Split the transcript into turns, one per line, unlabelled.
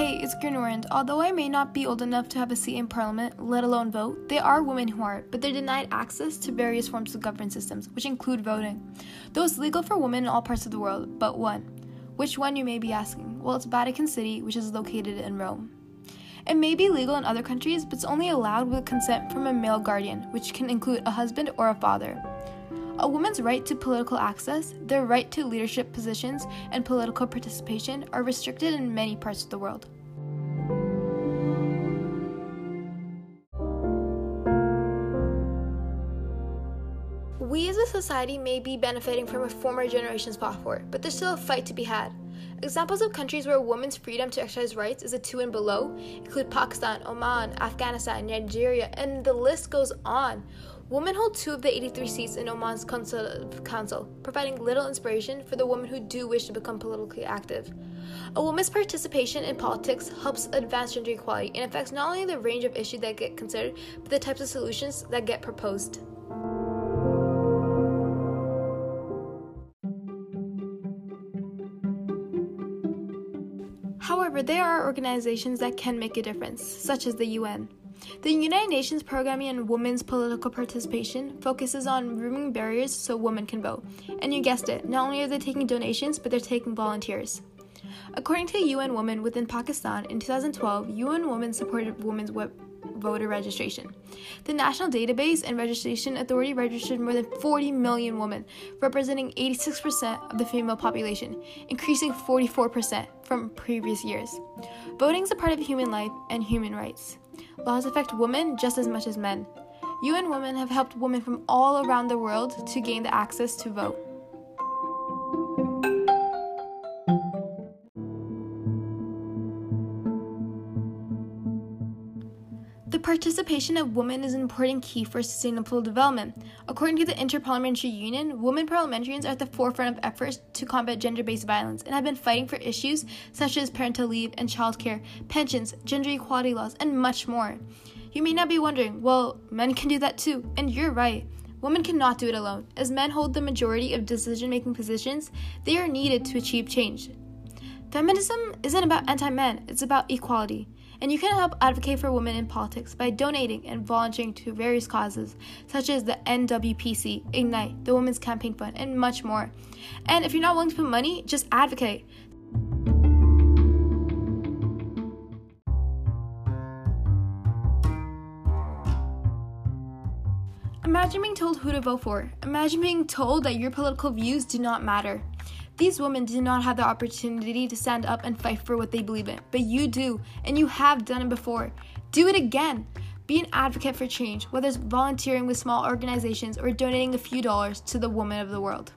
it's Gernorind. Although I may not be old enough to have a seat in parliament, let alone vote, there are women who are, but they're denied access to various forms of government systems, which include voting. Though it's legal for women in all parts of the world, but one. Which one, you may be asking? Well, it's Vatican City, which is located in Rome. It may be legal in other countries, but it's only allowed with consent from a male guardian, which can include a husband or a father. A woman's right to political access, their right to leadership positions, and political participation are restricted in many parts of the world. We as a society may be benefiting from a former generation's passport, but there's still a fight to be had. Examples of countries where a woman's freedom to exercise rights is a two and below include Pakistan, Oman, Afghanistan, Nigeria, and the list goes on. Women hold two of the 83 seats in Oman's council, providing little inspiration for the women who do wish to become politically active. A woman's participation in politics helps advance gender equality and affects not only the range of issues that get considered, but the types of solutions that get proposed. However, there are organizations that can make a difference, such as the UN. The United Nations Programming on Women's Political Participation focuses on removing barriers so women can vote. And you guessed it, not only are they taking donations, but they're taking volunteers. According to UN Women within Pakistan, in 2012, UN Women supported women's voter registration. The National Database and Registration Authority registered more than 40 million women, representing 86% of the female population, increasing 44% from previous years. Voting is a part of human life and human rights. Laws affect women just as much as men. UN Women have helped women from all around the world to gain the access to vote. The participation of women is an important key for sustainable development. According to the Interparliamentary Union, women parliamentarians are at the forefront of efforts to combat gender based violence and have been fighting for issues such as parental leave and childcare, pensions, gender equality laws, and much more. You may not be wondering, well, men can do that too, and you're right. Women cannot do it alone. As men hold the majority of decision making positions, they are needed to achieve change. Feminism isn't about anti men, it's about equality. And you can help advocate for women in politics by donating and volunteering to various causes, such as the NWPC, Ignite, the Women's Campaign Fund, and much more. And if you're not willing to put money, just advocate. Imagine being told who to vote for. Imagine being told that your political views do not matter. These women do not have the opportunity to stand up and fight for what they believe in, but you do, and you have done it before. Do it again. Be an advocate for change, whether it's volunteering with small organizations or donating a few dollars to the women of the world.